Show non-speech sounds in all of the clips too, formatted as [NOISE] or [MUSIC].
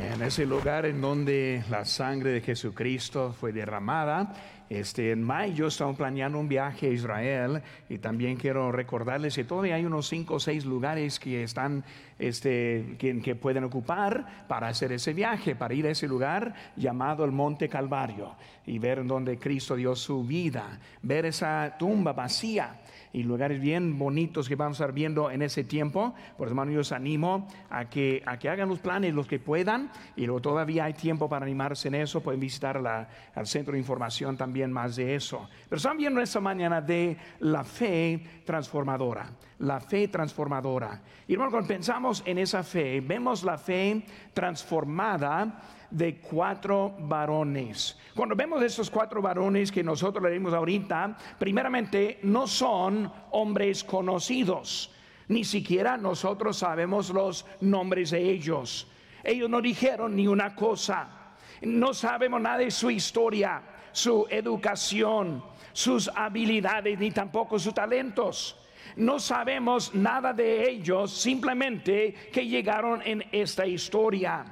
En ese lugar en donde la sangre de Jesucristo fue derramada, este, en mayo estamos planeando un viaje a Israel y también quiero recordarles que todavía hay unos cinco o seis lugares que están, este, que, pueden ocupar para hacer ese viaje, para ir a ese lugar llamado el Monte Calvario y ver donde Cristo dio su vida, ver esa tumba vacía y lugares bien bonitos que vamos a estar viendo en ese tiempo. Por eso, hermano, yo os animo a que, a que hagan los planes los que puedan y luego todavía hay tiempo para animarse en eso. Pueden visitar la, al centro de información también más de eso. Pero estamos viendo esta mañana de la fe transformadora. La fe transformadora. Y hermano, cuando pensamos en esa fe, vemos la fe transformada de cuatro varones. Cuando vemos esos cuatro varones que nosotros leímos ahorita, primeramente no son hombres conocidos, ni siquiera nosotros sabemos los nombres de ellos. Ellos no dijeron ni una cosa, no sabemos nada de su historia, su educación, sus habilidades, ni tampoco sus talentos. No sabemos nada de ellos, simplemente que llegaron en esta historia.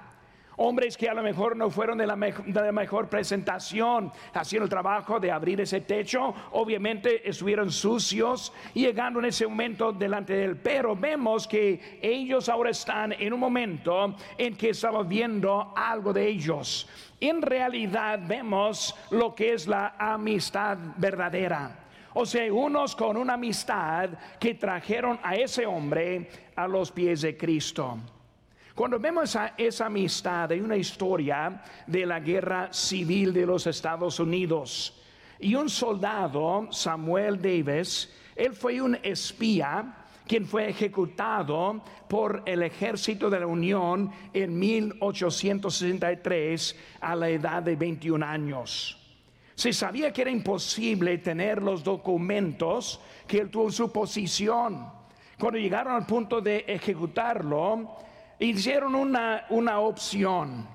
Hombres que a lo mejor no fueron de la, mejor presentación, haciendo el trabajo de abrir ese techo, obviamente estuvieron sucios, llegando en ese momento delante del pero vemos que ellos ahora están en un momento en que estamos viendo algo de ellos. En realidad vemos lo que es la amistad verdadera. O sea, unos con una amistad que trajeron a ese hombre a los pies de Cristo. Cuando vemos esa amistad, hay una historia de la guerra civil de los Estados Unidos. Y un soldado, Samuel Davis, él fue un espía quien fue ejecutado por el ejército de la Unión en 1863 a la edad de 21 años. Se sabía que era imposible tener los documentos que él tuvo en su posición. Cuando llegaron al punto de ejecutarlo, hicieron una, una opción.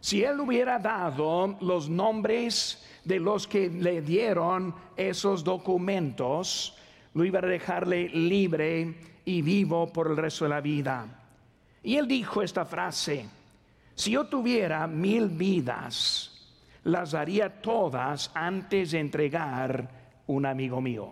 Si él hubiera dado los nombres de los que le dieron esos documentos, lo iba a dejarle libre y vivo por el resto de la vida. Y él dijo esta frase, si yo tuviera mil vidas, las daría todas antes de entregar un amigo mío.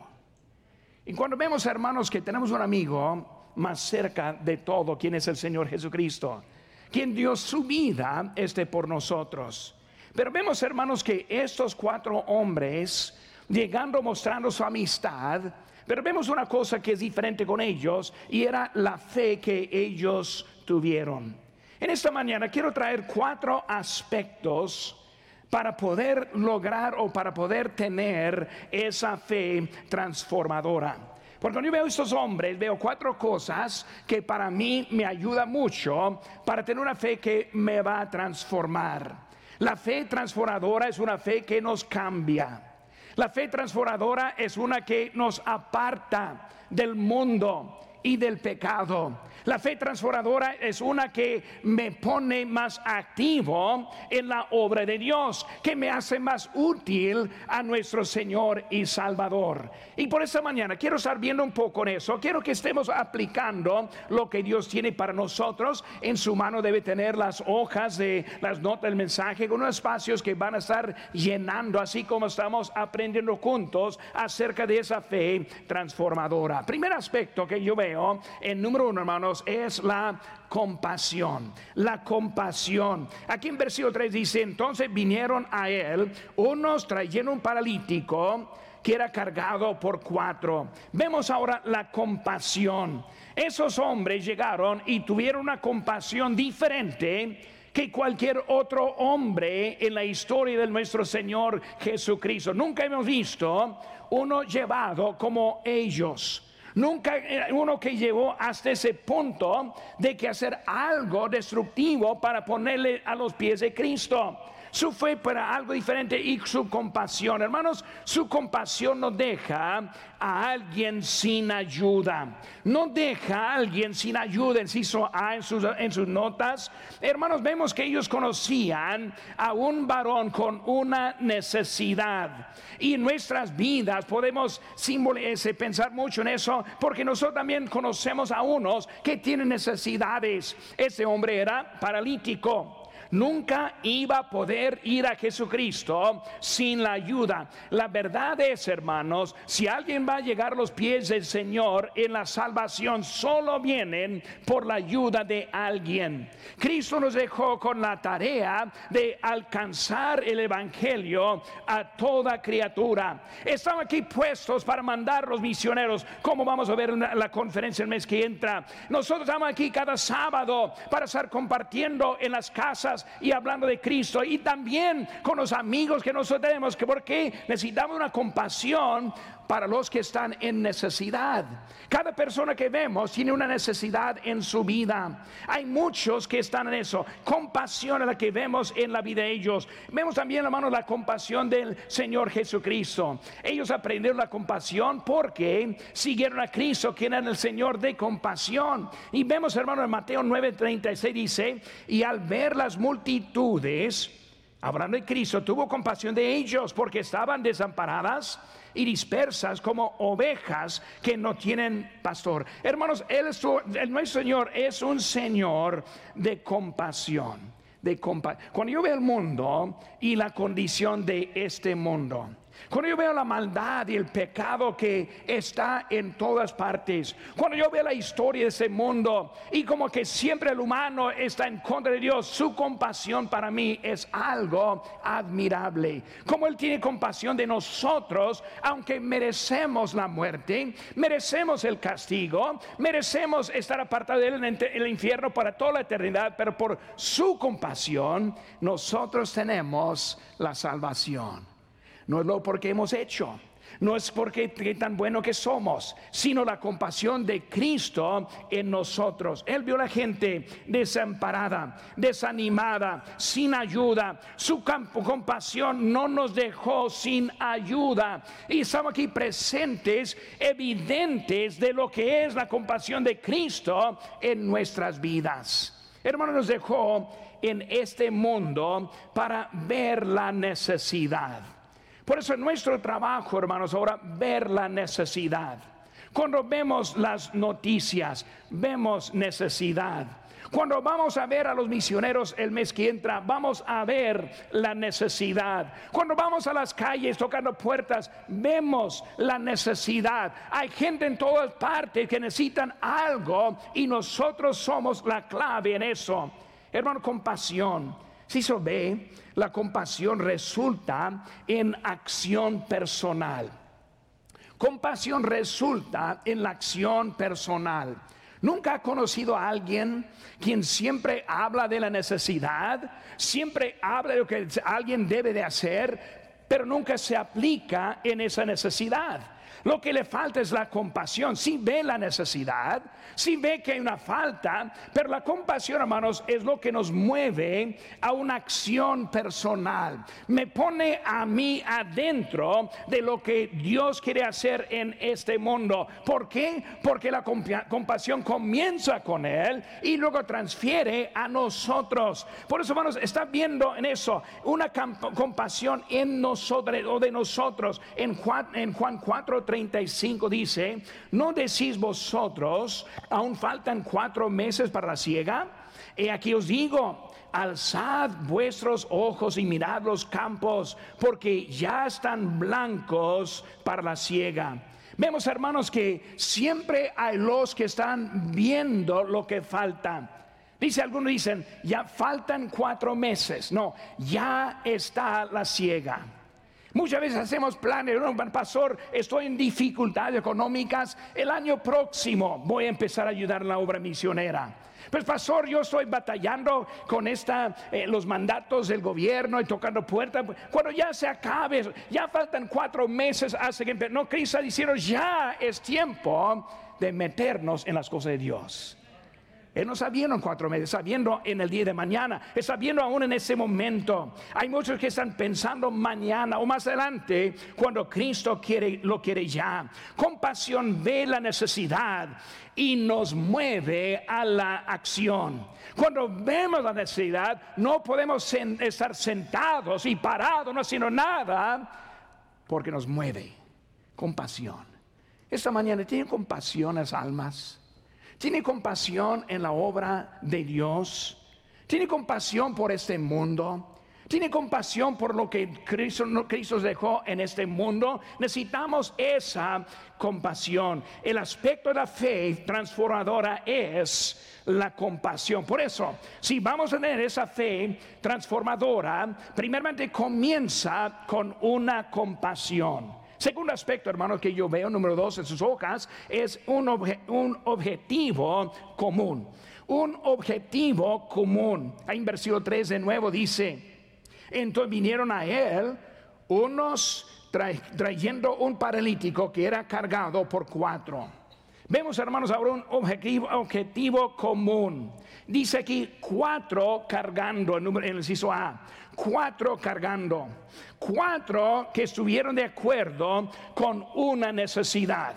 Y cuando vemos, hermanos, que tenemos un amigo, más cerca de todo, quien es el Señor Jesucristo, quien dio su vida este por nosotros. Pero vemos, hermanos, que estos cuatro hombres, llegando mostrando su amistad, pero vemos una cosa que es diferente con ellos y era la fe que ellos tuvieron. En esta mañana quiero traer cuatro aspectos para poder lograr o para poder tener esa fe transformadora. Cuando yo veo estos hombres, veo cuatro cosas que para mí me ayuda mucho para tener una fe que me va a transformar. La fe transformadora es una fe que nos cambia. La fe transformadora es una que nos aparta del mundo y del pecado. La fe transformadora es una que me pone más activo en la obra de Dios, que me hace más útil a nuestro Señor y Salvador. Y por esta mañana quiero estar viendo un poco en eso. Quiero que estemos aplicando lo que Dios tiene para nosotros. En su mano debe tener las hojas de las notas del mensaje con unos espacios que van a estar llenando, así como estamos aprendiendo juntos acerca de esa fe transformadora. Primer aspecto que yo veo en número uno, hermanos, es la compasión. La compasión. Aquí en versículo 3 dice, entonces vinieron a él unos trayendo un paralítico que era cargado por cuatro. Vemos ahora la compasión. Esos hombres llegaron y tuvieron una compasión diferente que cualquier otro hombre en la historia de nuestro Señor Jesucristo. Nunca hemos visto uno llevado como ellos. Nunca uno que llevó hasta ese punto de que hacer algo destructivo para ponerle a los pies de Cristo. Su fe para algo diferente y su compasión. Hermanos, su compasión no deja a alguien sin ayuda. No deja a alguien sin ayuda. A en sus, en sus notas. Hermanos, vemos que ellos conocían a un varón con una necesidad. Y en nuestras vidas podemos pensar mucho en eso, porque nosotros también conocemos a unos que tienen necesidades. Ese hombre era paralítico. Nunca iba a poder ir a Jesucristo sin la ayuda. La verdad es, hermanos, si alguien va a llegar a los pies del Señor en la salvación, solo vienen por la ayuda de alguien. Cristo nos dejó con la tarea de alcanzar el Evangelio a toda criatura. Estamos aquí puestos para mandar los misioneros, como vamos a ver en la conferencia el mes que entra. Nosotros estamos aquí cada sábado para estar compartiendo en las casas y hablando de Cristo y también con los amigos que nosotros tenemos, que porque necesitamos una compasión para los que están en necesidad. Cada persona que vemos tiene una necesidad en su vida. Hay muchos que están en eso. Compasión es la que vemos en la vida de ellos. Vemos también, hermanos, la compasión del Señor Jesucristo. Ellos aprendieron la compasión porque siguieron a Cristo, quien era el Señor de compasión. Y vemos, hermanos, en Mateo 9:36 dice, y al ver las multitudes, hablando de Cristo, tuvo compasión de ellos porque estaban desamparadas y dispersas como ovejas que no tienen pastor. Hermanos, él el, nuestro Señor es un Señor de compasión. De Cuando yo veo el mundo y la condición de este mundo, cuando yo veo la maldad y el pecado que está en todas partes, cuando yo veo la historia de ese mundo y como que siempre el humano está en contra de Dios, su compasión para mí es algo admirable. Como Él tiene compasión de nosotros, aunque merecemos la muerte, merecemos el castigo, merecemos estar apartados de Él en el infierno para toda la eternidad, pero por su compasión nosotros tenemos la salvación. No es lo porque hemos hecho, no es porque tan bueno que somos, sino la compasión de Cristo en nosotros. Él vio a la gente desamparada, desanimada, sin ayuda. Su compasión no nos dejó sin ayuda. Y estamos aquí presentes, evidentes de lo que es la compasión de Cristo en nuestras vidas. Hermano, nos dejó en este mundo para ver la necesidad. Por eso es nuestro trabajo, hermanos, ahora ver la necesidad. Cuando vemos las noticias, vemos necesidad. Cuando vamos a ver a los misioneros el mes que entra, vamos a ver la necesidad. Cuando vamos a las calles tocando puertas, vemos la necesidad. Hay gente en todas partes que necesitan algo y nosotros somos la clave en eso. Hermano, compasión. Si se ve, la compasión resulta en acción personal. Compasión resulta en la acción personal. ¿Nunca ha conocido a alguien quien siempre habla de la necesidad, siempre habla de lo que alguien debe de hacer, pero nunca se aplica en esa necesidad? Lo que le falta es la compasión. Si ve la necesidad, si ve que hay una falta, pero la compasión, hermanos, es lo que nos mueve a una acción personal. Me pone a mí adentro de lo que Dios quiere hacer en este mundo. ¿Por qué? Porque la compasión comienza con Él y luego transfiere a nosotros. Por eso, hermanos, está viendo en eso una compasión en nosotros o de nosotros. En Juan, en Juan 4, 35 dice, ¿no decís vosotros, aún faltan cuatro meses para la siega? Y aquí os digo, alzad vuestros ojos y mirad los campos, porque ya están blancos para la siega. Vemos, hermanos, que siempre hay los que están viendo lo que falta. Dice, algunos dicen, ya faltan cuatro meses. No, ya está la siega. Muchas veces hacemos planes, no, pastor, estoy en dificultades económicas, el año próximo voy a empezar a ayudar en la obra misionera. Pues pastor, yo estoy batallando con esta, eh, los mandatos del gobierno y tocando puertas. Cuando ya se acabe, ya faltan cuatro meses hasta que no, Cristo diciendo ya es tiempo de meternos en las cosas de Dios. Él no sabiendo en cuatro meses, sabiendo en el día de mañana, está viendo aún en ese momento. Hay muchos que están pensando mañana o más adelante cuando Cristo quiere, lo quiere ya. Compasión ve la necesidad y nos mueve a la acción. Cuando vemos la necesidad, no podemos estar sentados y parados, no haciendo nada, porque nos mueve. Compasión. Esta mañana tiene compasión las almas tiene compasión en la obra de Dios. Tiene compasión por este mundo. Tiene compasión por lo que Cristo, Cristo dejó en este mundo. Necesitamos esa compasión. El aspecto de la fe transformadora es la compasión. Por eso, si vamos a tener esa fe transformadora, primeramente comienza con una compasión. Segundo aspecto, hermanos, que yo veo, número dos en sus hojas, es un, un objetivo común. Un objetivo común. Ahí en versículo 3 de nuevo dice, entonces vinieron a él unos trayendo un paralítico que era cargado por cuatro. Vemos, hermanos, ahora un objetivo, objetivo común. Dice aquí cuatro cargando, en el inciso A, cuatro cargando, cuatro que estuvieron de acuerdo con una necesidad.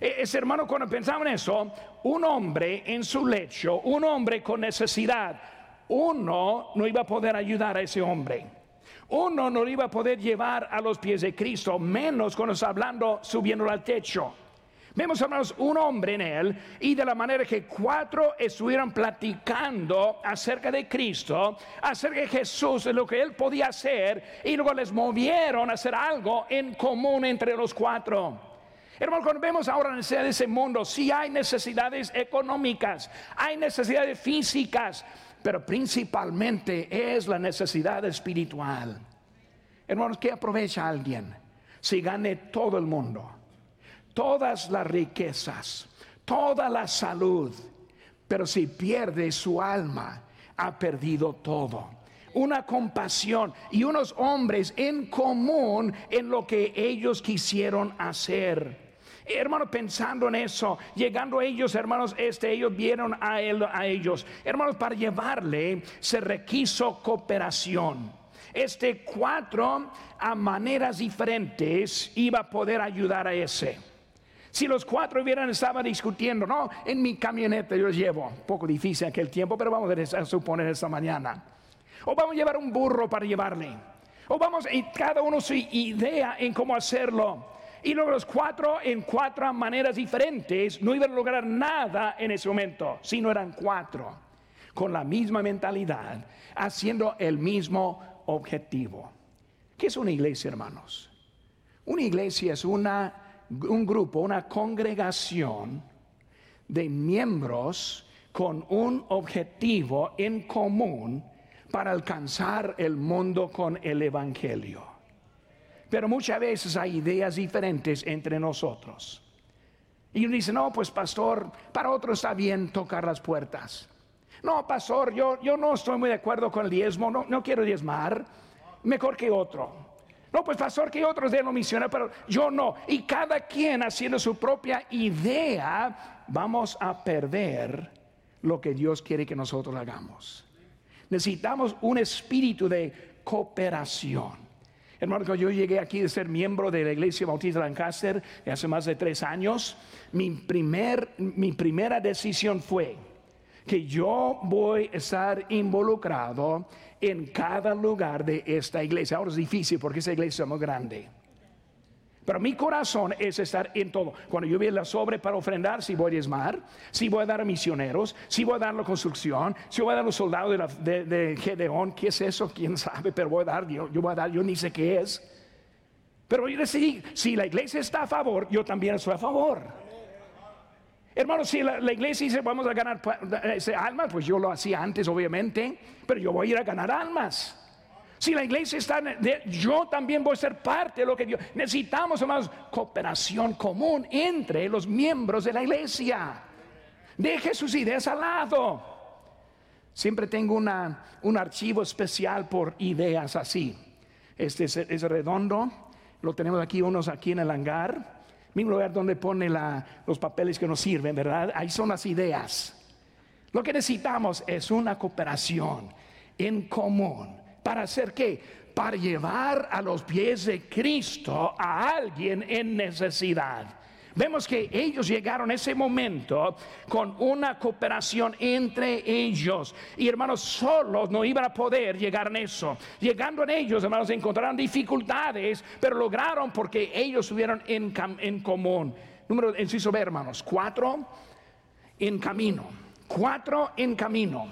E, es hermano, cuando pensamos en eso, un hombre en su lecho, un hombre con necesidad, uno no iba a poder ayudar a ese hombre. Uno no iba a poder llevar a los pies de Cristo, menos cuando está hablando subiendo al techo. Vemos, hermanos, un hombre en él y de la manera que cuatro estuvieron platicando acerca de Cristo, acerca de Jesús, de lo que él podía hacer, y luego les movieron a hacer algo en común entre los cuatro. Hermanos, cuando vemos ahora la necesidad de ese mundo, sí hay necesidades económicas, hay necesidades físicas, pero principalmente es la necesidad espiritual. Hermanos, ¿qué aprovecha alguien si gane todo el mundo, todas las riquezas, toda la salud, pero si pierde su alma, ha perdido todo? Una compasión y unos hombres en común en lo que ellos quisieron hacer. Hermanos, pensando en eso, llegando a ellos, hermanos, este, ellos vieron a, él, a ellos. Hermanos, para llevarle se requiso cooperación. Este cuatro a maneras diferentes iba a poder ayudar a ese. Si los cuatro hubieran estado discutiendo, no, en mi camioneta yo llevo, poco difícil aquel tiempo, pero vamos a suponer esta mañana. O vamos a llevar un burro para llevarle. O vamos, y cada uno su idea en cómo hacerlo. Y luego los cuatro en cuatro maneras diferentes no iban a lograr nada en ese momento, sino eran cuatro, con la misma mentalidad, haciendo el mismo objetivo. ¿Qué es una iglesia, hermanos? Una iglesia es una, un grupo, una congregación de miembros con un objetivo en común para alcanzar el mundo con el Evangelio. Pero muchas veces hay ideas diferentes entre nosotros. Y uno dice, no, pues pastor, para otro está bien tocar las puertas. No, pastor, yo, yo no estoy muy de acuerdo con el diezmo, no, no quiero diezmar, mejor que otro. No, pues pastor, que otros den lo misiones, pero yo no. Y cada quien haciendo su propia idea, vamos a perder lo que Dios quiere que nosotros hagamos. Necesitamos un espíritu de cooperación. Hermano, yo llegué aquí de ser miembro de la Iglesia Bautista de Lancaster hace más de tres años, mi, primer, mi primera decisión fue que yo voy a estar involucrado en cada lugar de esta iglesia. Ahora es difícil porque esta iglesia es muy grande. Pero mi corazón es estar en todo. Cuando yo vi la sobre para ofrendar, si voy a diezmar, si voy a dar a misioneros, si voy a dar la construcción, si voy a dar los soldados de, Gedeón, ¿qué es eso? ¿Quién sabe? Pero voy a dar, yo, yo voy a dar, yo ni sé qué es. Pero yo decidí, si la iglesia está a favor, yo también estoy a favor. Hermano, si la, iglesia dice vamos a ganar almas, pues yo lo hacía antes, obviamente, pero yo voy a ir a ganar almas. Si la iglesia está, yo también voy a ser parte de lo que Dios. Necesitamos, hermanos, cooperación común entre los miembros de la iglesia. Deje sus ideas al lado. Siempre tengo una, un archivo especial por ideas así. Este es, redondo. Lo tenemos aquí, unos aquí en el hangar. Mismo lugar donde pone los papeles que nos sirven, ¿verdad? Ahí son las ideas. Lo que necesitamos es una cooperación en común ¿Para hacer qué? Para llevar a los pies de Cristo a alguien en necesidad. Vemos que ellos llegaron a ese momento con una cooperación entre ellos. Y hermanos, solos no iban a poder llegar en eso. Llegando en ellos, hermanos, encontraron dificultades, pero lograron porque ellos estuvieron en, en común. Número, inciso B, hermanos, cuatro en camino. Cuatro en camino.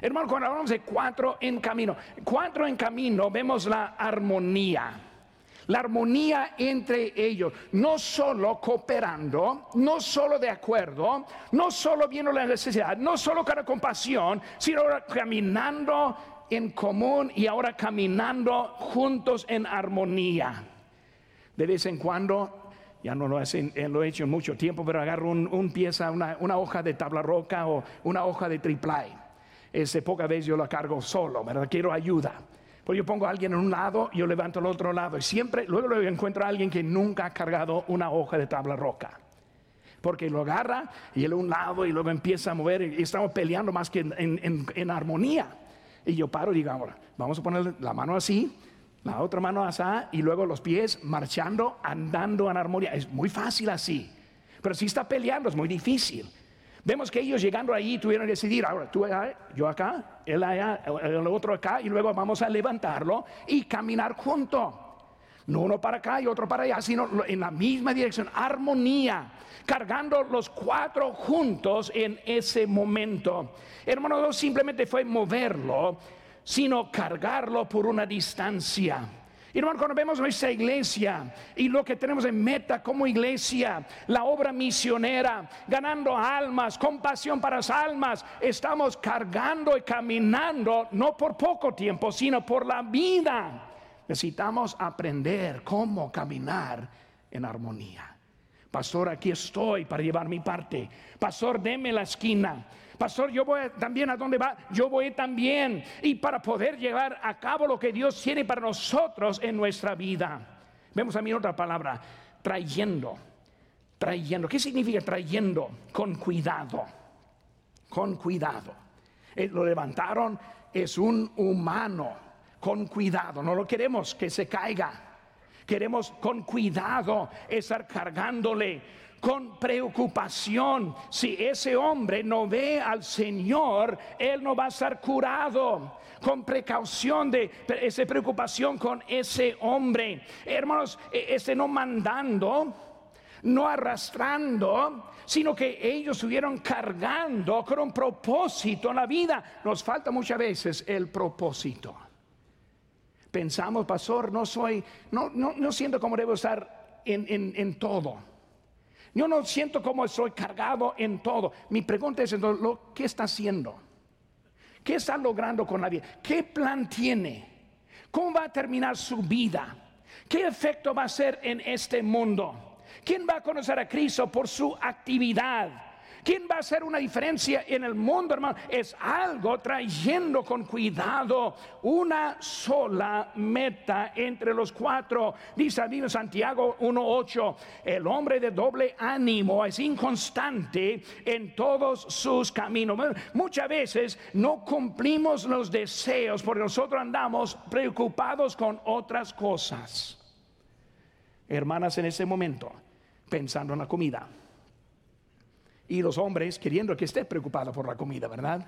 Hermano, cuando hablamos de cuatro en camino, cuatro en camino, vemos la armonía. La armonía entre ellos, no solo cooperando, no solo de acuerdo, no solo viendo la necesidad, no solo con compasión, sino caminando en común y ahora caminando juntos en armonía. De vez en cuando, ya no lo, eh, lo he hecho en mucho tiempo, pero agarro un, pieza, una, hoja de tabla roca o una hoja de triplay. Ese poca vez yo la cargo solo, ¿verdad? Quiero ayuda. Pues yo pongo a alguien en un lado, yo levanto el otro lado y siempre, luego, luego encuentro a alguien que nunca ha cargado una hoja de tabla roca. Porque lo agarra y él a un lado y luego empieza a mover y estamos peleando más que en, armonía. Y yo paro y digo, ahora, vamos a poner la mano así, la otra mano así y luego los pies marchando, andando en armonía. Es muy fácil así. Pero si está peleando es muy difícil. Vemos que ellos llegando ahí tuvieron que decidir, ahora tú allá, yo acá, él allá, el otro acá, y luego vamos a levantarlo y caminar juntos. No uno para acá y otro para allá, sino en la misma dirección, armonía, cargando los cuatro juntos en ese momento. Hermano, no simplemente fue moverlo, sino cargarlo por una distancia. Hermano, cuando vemos nuestra iglesia y lo que tenemos en meta como iglesia, la obra misionera, ganando almas, compasión para las almas, estamos cargando y caminando no por poco tiempo, sino por la vida. Necesitamos aprender cómo caminar en armonía. Pastor, aquí estoy para llevar mi parte. Pastor, deme la esquina. Pastor, yo voy también a dónde va, yo voy también. Y para poder llevar a cabo lo que Dios tiene para nosotros en nuestra vida. Vemos mí otra palabra, trayendo. Trayendo. ¿Qué significa trayendo? Con cuidado. Con cuidado. Eh, lo levantaron, es un humano. Con cuidado. No lo queremos que se caiga. Queremos con cuidado estar cargándole con preocupación. Si ese hombre no ve al Señor, él no va a ser curado. Con precaución de esa preocupación con ese hombre. Hermanos, e, ese no mandando, no arrastrando, sino que ellos estuvieron cargando con un propósito en la vida. Nos falta muchas veces el propósito. Pensamos, pastor, no soy, no, no, no siento como debo estar en, en todo. Yo no siento como estoy cargado en todo. Mi pregunta es, ¿qué está haciendo? ¿Qué está logrando con la vida? ¿Qué plan tiene? ¿Cómo va a terminar su vida? ¿Qué efecto va a ser en este mundo? ¿Quién va a conocer a Cristo por su actividad? ¿Quién va a hacer una diferencia en el mundo, hermano? Es algo trayendo con cuidado una sola meta entre los cuatro. Dice en Santiago 1.8, el hombre de doble ánimo es inconstante en todos sus caminos. Muchas veces no cumplimos los deseos porque nosotros andamos preocupados con otras cosas. Hermanas, en ese momento, pensando en la comida y los hombres queriendo que esté preocupado por la comida, ¿verdad?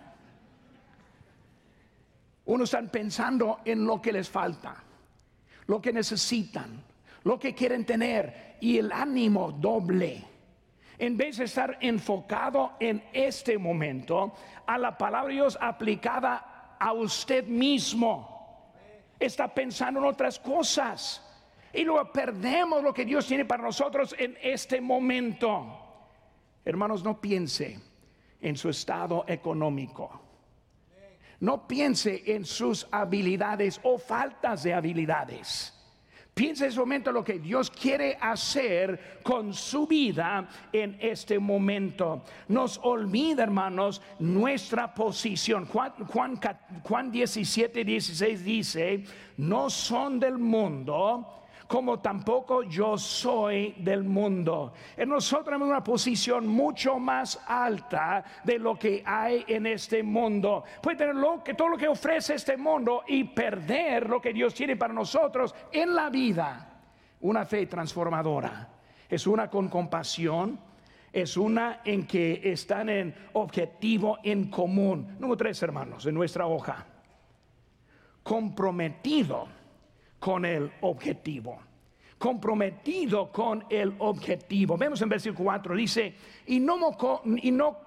Unos están pensando en lo que les falta, lo que necesitan, lo que quieren tener y el ánimo doble. En vez de estar enfocado en este momento a la palabra de Dios aplicada a usted mismo, está pensando en otras cosas y luego perdemos lo que Dios tiene para nosotros en este momento. Hermanos, no piense en su estado económico. No piense en sus habilidades o faltas de habilidades. Piense en ese momento lo que Dios quiere hacer con su vida en este momento. Nos olvida, hermanos, nuestra posición. Juan, Juan, Juan 17, 16 dice, no son del mundo como tampoco yo soy del mundo. En nosotros tenemos una posición mucho más alta de lo que hay en este mundo. Puede tener lo que, todo lo que ofrece este mundo y perder lo que Dios tiene para nosotros en la vida. Una fe transformadora. Es una con compasión, es una en que están en objetivo en común. Número tres, hermanos, en nuestra hoja. Comprometido con el objetivo. comprometido con el objetivo. Vemos en versículo 4, dice, y, no, y, no,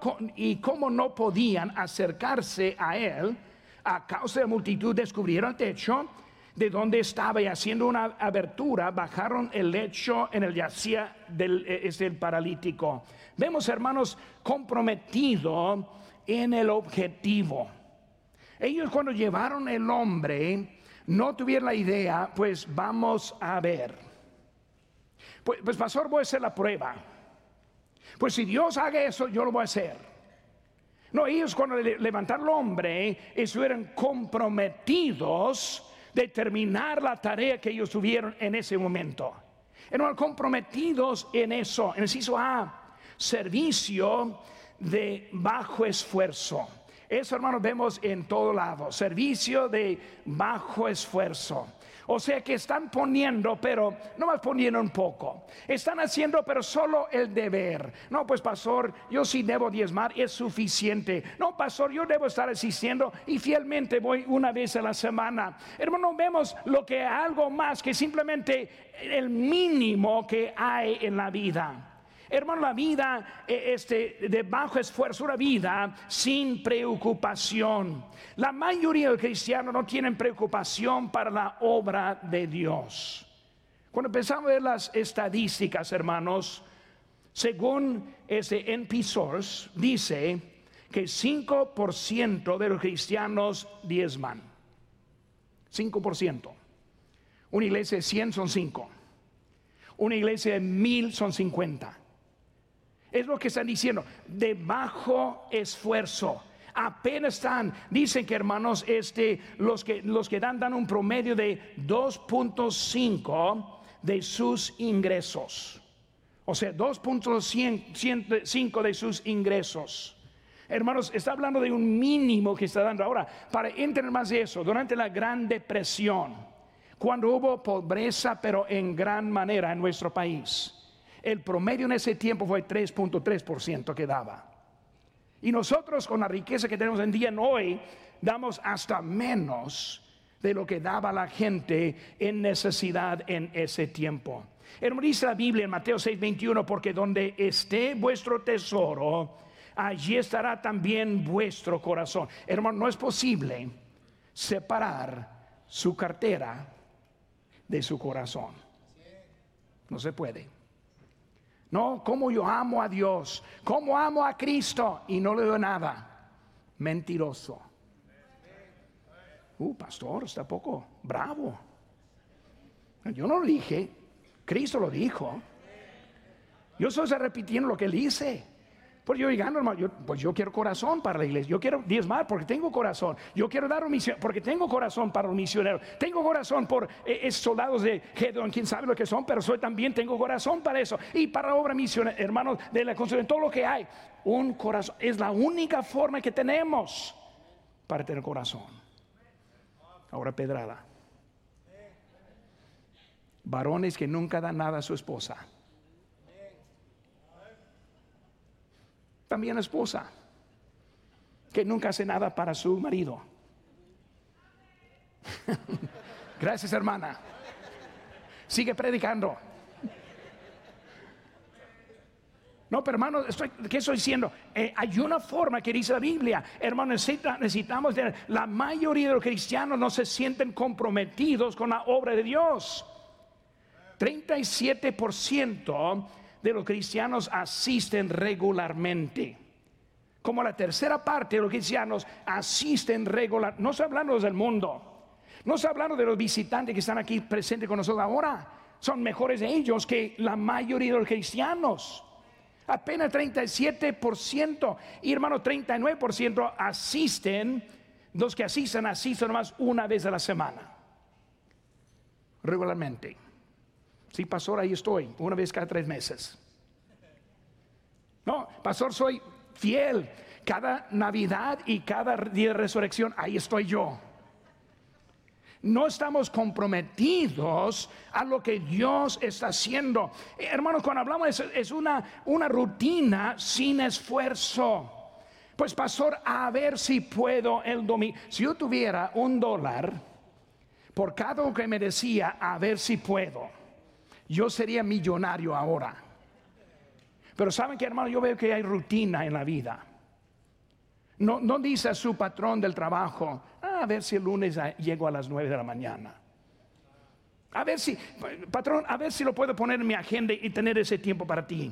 como no podían acercarse a él, a causa de la multitud, descubrieron el techo de donde estaba y haciendo una abertura, bajaron el lecho en el yacía del eh, es el paralítico. Vemos, hermanos, comprometido en el objetivo. Ellos cuando llevaron el hombre, no tuvieron la idea, pues vamos a ver. Pues, pues pastor, voy a hacer la prueba. Pues si Dios haga eso, yo lo voy a hacer. No, ellos cuando levantaron el hombre, estuvieron comprometidos de terminar la tarea que ellos tuvieron en ese momento. Eran comprometidos en eso. En el ciso A, servicio de bajo esfuerzo. Eso, hermanos, vemos en todo lado. Servicio de bajo esfuerzo. O sea que están poniendo, pero no más poniendo un poco. Están haciendo, pero solo el deber. No, pues pastor, yo sí debo diezmar, es suficiente. No, pastor, yo debo estar asistiendo y fielmente voy una vez a la semana. Hermano, vemos lo que algo más que simplemente el mínimo que hay en la vida. Hermano, la vida eh, este, de bajo esfuerzo, una vida sin preocupación. La mayoría de los cristianos no tienen preocupación para la obra de Dios. Cuando empezamos a ver las estadísticas, hermanos, según ese NP Source, dice que 5% de los cristianos diezman. 5%. Una iglesia de 100 son 5. Una iglesia de 1000 son 50. Es lo que están diciendo, de bajo esfuerzo. Apenas están, dicen que hermanos, este, los que, los que dan, dan un promedio de 2.5 de sus ingresos. O sea, 2.5 de sus ingresos. Hermanos, está hablando de un mínimo que está dando. Ahora, para entender más de eso, durante la Gran Depresión, cuando hubo pobreza, pero en gran manera en nuestro país, el promedio en ese tiempo fue 3.3% que daba. Y nosotros con la riqueza que tenemos en día en hoy, damos hasta menos de lo que daba la gente en necesidad en ese tiempo. Hermano, dice la Biblia en Mateo 6:21, porque donde esté vuestro tesoro, allí estará también vuestro corazón. Hermano, no es posible separar su cartera de su corazón. No se puede. No, como yo amo a Dios, como amo a Cristo y no le doy nada. Mentiroso. Uh, pastor, está poco bravo. Yo no lo dije, Cristo lo dijo. Yo estoy repitiendo lo que él dice. Pues yo digo, hermano, pues yo quiero corazón para la iglesia. Yo quiero diezmar porque tengo corazón. Yo quiero dar un misión porque tengo corazón para un misionero. Tengo corazón por eh, esos soldados de Gedon, quién sabe lo que son, pero soy también tengo corazón para eso. Y para obra misionera, hermanos, de la construcción, todo lo que hay. Un corazón es la única forma que tenemos para tener corazón. Ahora pedrada. Varones que nunca dan nada a su esposa También esposa, que nunca hace nada para su marido. [LAUGHS] Gracias, hermana. Sigue predicando. No, pero hermano, estoy, ¿qué estoy diciendo? Eh, hay una forma que dice la Biblia, hermano, necesitamos, la mayoría de los cristianos no se sienten comprometidos con la obra de Dios. 37% de los cristianos asisten regularmente. Como la tercera parte de los cristianos asisten regular, no estoy hablando del mundo, no estoy hablando de los visitantes que están aquí presentes con nosotros ahora, son mejores de ellos que la mayoría de los cristianos. Apenas 37% y hermano 39% asisten, los que asisten asisten nomás una vez a la semana, regularmente. Sí, pastor, ahí estoy, una vez cada tres meses. No, pastor, soy fiel. Cada Navidad y cada día de resurrección, ahí estoy yo. No estamos comprometidos a lo que Dios está haciendo. Hermanos, cuando hablamos es, es una, una rutina sin esfuerzo. Pues pastor, a ver si puedo el domingo. Si yo tuviera un dólar por cada uno que me decía, a ver si puedo yo sería millonario ahora. Pero saben que hermano, yo veo que hay rutina en la vida. No, no dice a su patrón del trabajo, ah, a ver si el lunes llego a las nueve de la mañana. A ver si, patrón, a ver si lo puedo poner en mi agenda y tener ese tiempo para ti.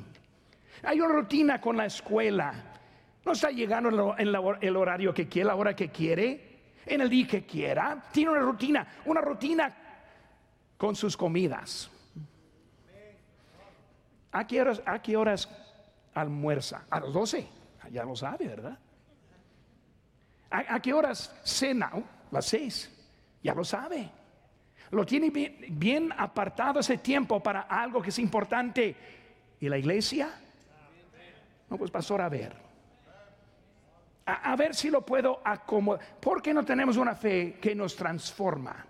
Hay una rutina con la escuela. No está llegando en el horario que quiere, la hora que quiere, en el día que quiera. Tiene una rutina, una rutina con sus comidas. ¿A qué horas, a qué horas almuerza? A las 12. Ya lo sabe, ¿verdad? ¿A, qué horas cena? Uh, las 6. Ya lo sabe. Lo tiene bien, apartado ese tiempo para algo que es importante. ¿Y la iglesia? No, pues pastor, a ver. A, a, ver si lo puedo acomodar. ¿Por qué no tenemos una fe que nos transforma?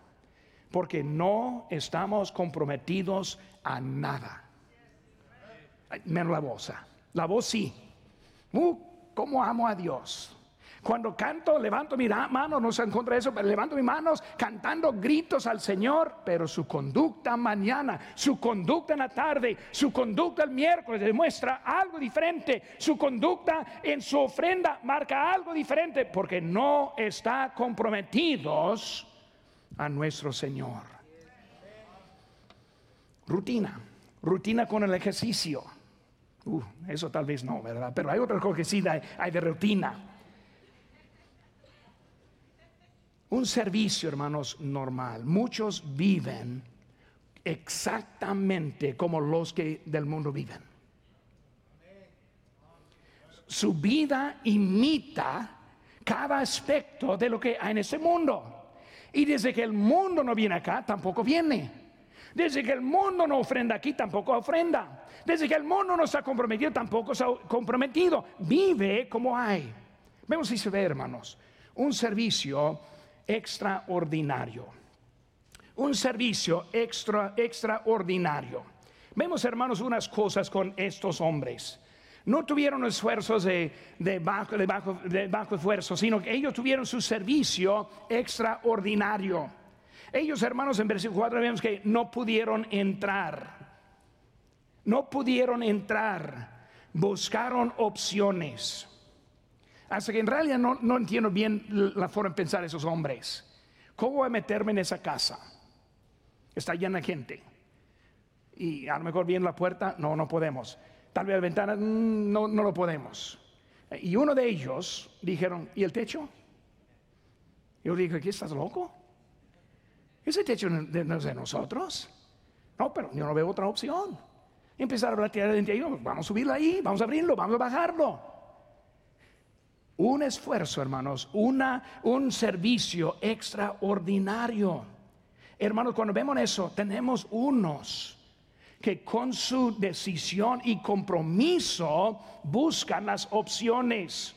Porque no estamos comprometidos a nada. Menos la voz. La voz sí. Uh, ¿Cómo amo a Dios? Cuando canto, levanto mi mano, no se encuentra eso, pero levanto mis manos cantando gritos al Señor, pero su conducta mañana, su conducta en la tarde, su conducta el miércoles demuestra algo diferente, su conducta en su ofrenda marca algo diferente, porque no está comprometidos a nuestro Señor. Rutina, rutina con el ejercicio. Uh, eso tal vez no, ¿verdad? Pero hay otra cosa que sí hay de rutina. Un servicio, hermanos, normal. Muchos viven exactamente como los que del mundo viven. Su vida imita cada aspecto de lo que hay en ese mundo. Y desde que el mundo no viene acá, tampoco viene. Desde que el mundo no ofrenda aquí, tampoco ofrenda. Desde que el mundo no está comprometido, tampoco está comprometido. Vive como hay. Vemos si se ve, hermanos. Un servicio extraordinario. Un servicio extra, extraordinario. Vemos, hermanos, unas cosas con estos hombres. No tuvieron esfuerzos de, bajo, de, bajo, de bajo esfuerzo, sino que ellos tuvieron su servicio extraordinario. Ellos, hermanos, en versículo 4 vemos que no pudieron entrar. No pudieron entrar. Buscaron opciones. Hasta que en realidad no, entiendo bien la forma de pensar de esos hombres. ¿Cómo voy a meterme en esa casa? Está llena de gente. Y a lo mejor viene la puerta, no, no podemos. Tal vez la ventana, mm, no, no lo podemos. Y uno de ellos dijeron, ¿y el techo? Yo dije, ¿qué estás loco? Ese techo no es de nosotros. No, pero yo no veo otra opción. Y empezaron a tirar de ahí, vamos a subirlo ahí, vamos a abrirlo, vamos a bajarlo un esfuerzo, hermanos, una, un servicio extraordinario. Hermanos, cuando vemos eso, tenemos unos que con su decisión y compromiso buscan las opciones.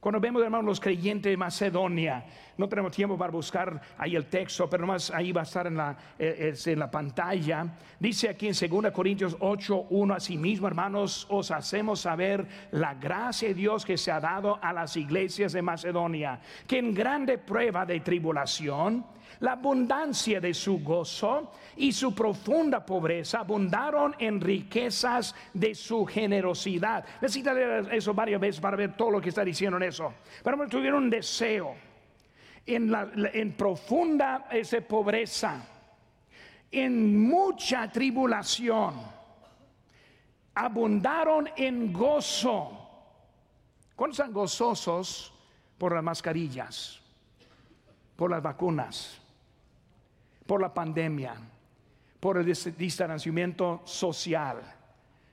Cuando vemos, hermanos, los creyentes de Macedonia, no tenemos tiempo para buscar ahí el texto, pero más ahí va a estar en la, eh, en la pantalla. Dice aquí en 2 Corintios 8, 1, mismo hermanos, os hacemos saber la gracia de Dios que se ha dado a las iglesias de Macedonia, que en grande prueba de tribulación, la abundancia de su gozo y su profunda pobreza abundaron en riquezas de su generosidad. Necesita leer eso varias veces para ver todo lo que está diciendo en eso. Pero tuvieron un deseo en, la, en profunda esa pobreza, en mucha tribulación, abundaron en gozo. ¿Cuántos están gozosos por las mascarillas, por las vacunas, por la pandemia, por el distanciamiento social?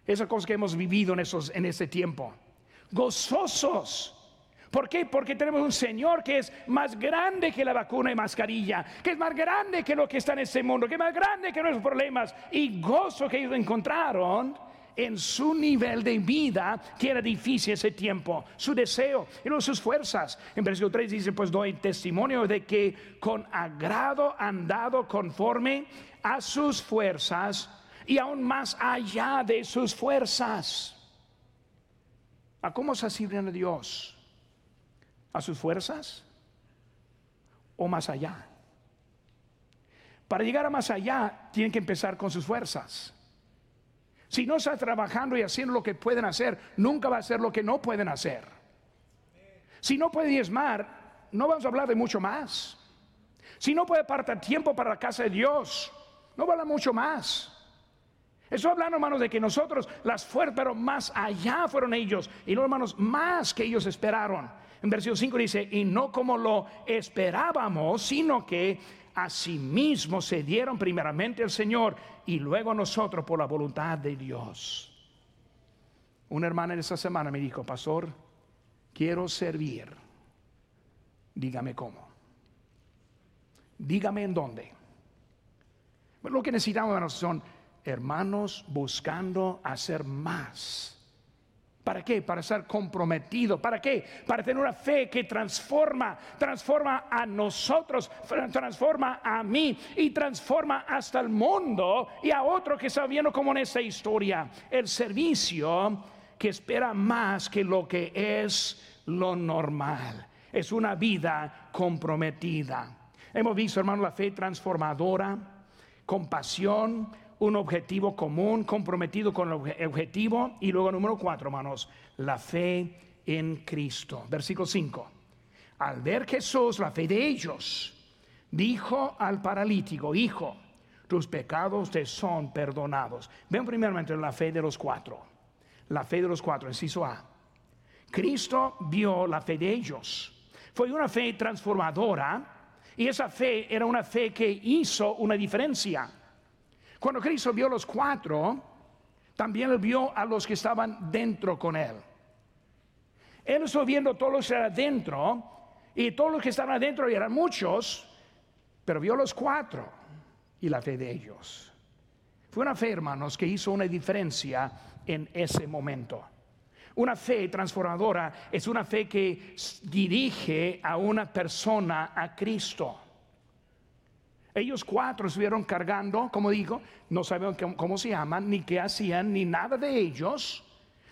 Esas cosas que hemos vivido en, esos, en ese tiempo. Gozosos ¿Por qué? Porque tenemos un Señor que es más grande que la vacuna y mascarilla, que es más grande que lo que está en este mundo, que es más grande que nuestros problemas y gozo que ellos encontraron en su nivel de vida, que era difícil ese tiempo, su deseo y luego sus fuerzas. En versículo 3 dice, pues doy testimonio de que con agrado han dado conforme a sus fuerzas y aún más allá de sus fuerzas. ¿A cómo se sirven a Dios? a sus fuerzas o más allá. Para llegar a más allá, tienen que empezar con sus fuerzas. Si no está trabajando y haciendo lo que pueden hacer, nunca va a hacer lo que no pueden hacer. Si no puede diezmar, no vamos a hablar de mucho más. Si no puede apartar tiempo para la casa de Dios, no va a hablar mucho más. Estoy hablando, hermanos, de que nosotros las fuerzas, pero más allá fueron ellos. Y no, hermanos, más que ellos esperaron. En versículo 5 dice, y no como lo esperábamos, sino que asimismo se dieron primeramente al Señor y luego a nosotros por la voluntad de Dios. Una hermana en esta semana me dijo, pastor, quiero servir. Dígame cómo. Dígame en dónde. Lo que necesitamos son hermanos buscando hacer más ¿Para qué? Para estar comprometido. ¿Para qué? Para tener una fe que transforma, transforma a nosotros, transforma a mí y transforma hasta el mundo y a otro que está viendo como en esta historia. El servicio que espera más que lo que es lo normal. Es una vida comprometida. Hemos visto, hermano, la fe transformadora, compasión, un objetivo común, comprometido con el objetivo. Y luego número cuatro, hermanos, la fe en Cristo. Versículo 5. Al ver Jesús la fe de ellos, dijo al paralítico, hijo, tus pecados te son perdonados. Ven primeramente la fe de los cuatro. La fe de los cuatro, inciso A. Cristo vio la fe de ellos. Fue una fe transformadora y esa fe era una fe que hizo una diferencia. Cuando Cristo vio los cuatro, también vio a los que estaban dentro con él. Él estuvo viendo todos los que estaban dentro y todos los que estaban adentro eran muchos, pero vio los cuatro y la fe de ellos. Fue una fe, hermanos, que hizo una diferencia en ese momento. Una fe transformadora es una fe que dirige a una persona a Cristo. Ellos cuatro estuvieron cargando, como digo, no sabemos cómo, se llaman, ni qué hacían, ni nada de ellos,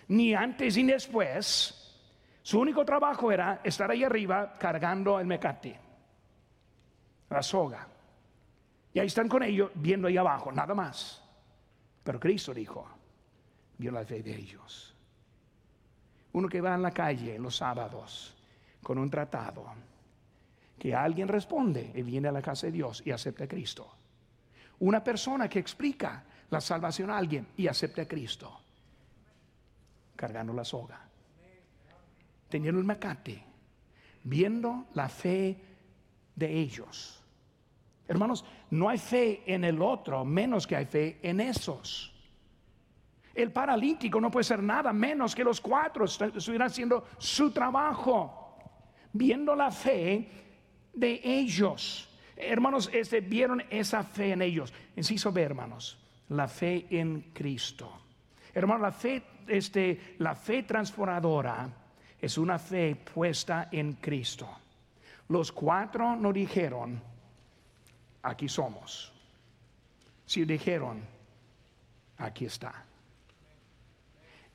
ni antes ni después. Su único trabajo era estar ahí arriba cargando el mecate, la soga. Y ahí están con ellos viendo ahí abajo, nada más. Pero Cristo dijo, vio la fe de ellos. Uno que va en la calle los sábados con un tratado que alguien responde y viene a la casa de Dios y acepta a Cristo. Una persona que explica la salvación a alguien y acepta a Cristo. Cargando la soga. Teniendo el macate. Viendo la fe de ellos. Hermanos, no hay fe en el otro menos que hay fe en esos. El paralítico no puede ser nada menos que los cuatro estuvieran haciendo su trabajo. Viendo la fe de ellos. Hermanos, este, vieron esa fe en ellos. Inciso B, hermanos, la fe en Cristo. Hermanos, la fe, este, la fe transformadora es una fe puesta en Cristo. Los cuatro no dijeron, aquí somos. Si dijeron, aquí está.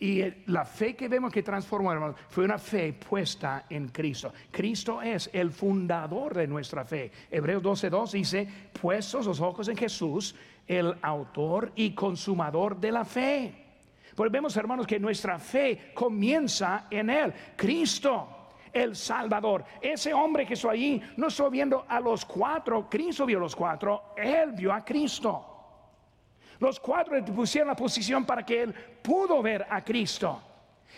Y la fe que vemos que transformó, hermanos, fue una fe puesta en Cristo. Cristo es el fundador de nuestra fe. Hebreos 12:2 dice, puestos los ojos en Jesús, el autor y consumador de la fe. Pues vemos, hermanos, que nuestra fe comienza en Él, Cristo el Salvador. Ese hombre que está allí no está viendo a los cuatro, Cristo vio a los cuatro, Él vio a Cristo. Los cuatro pusieron la posición para que él pudo ver a Cristo.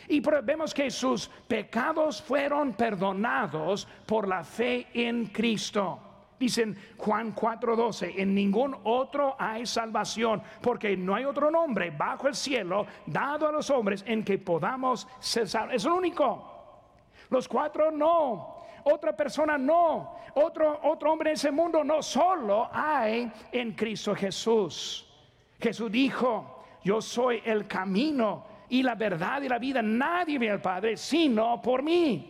Y vemos que sus pecados fueron perdonados por la fe en Cristo. Dicen Juan 4:12, en ningún otro hay salvación, porque no hay otro nombre bajo el cielo dado a los hombres en que podamos ser salvos. Es lo único. Los cuatro no. Otra persona no. Otro, otro hombre en ese mundo no. Solo hay en Cristo Jesús. Jesús dijo, yo soy el camino y la verdad y la vida. Nadie ve al Padre sino por mí.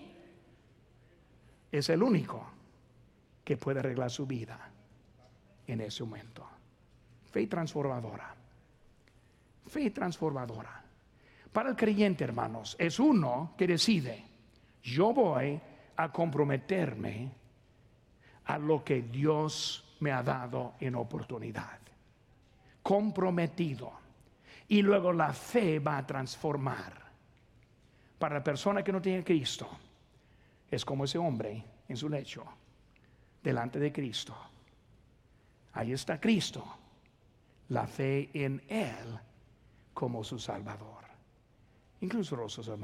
Es el único que puede arreglar su vida en ese momento. Fe transformadora. Fe transformadora. Para el creyente, hermanos, es uno que decide, yo voy a comprometerme a lo que Dios me ha dado en oportunidad. Comprometido. Y luego la fe va a transformar. Para la persona que no tiene Cristo, es como ese hombre en su lecho, delante de Cristo. Ahí está Cristo. La fe en Él como su Salvador. Incluso, hermanos.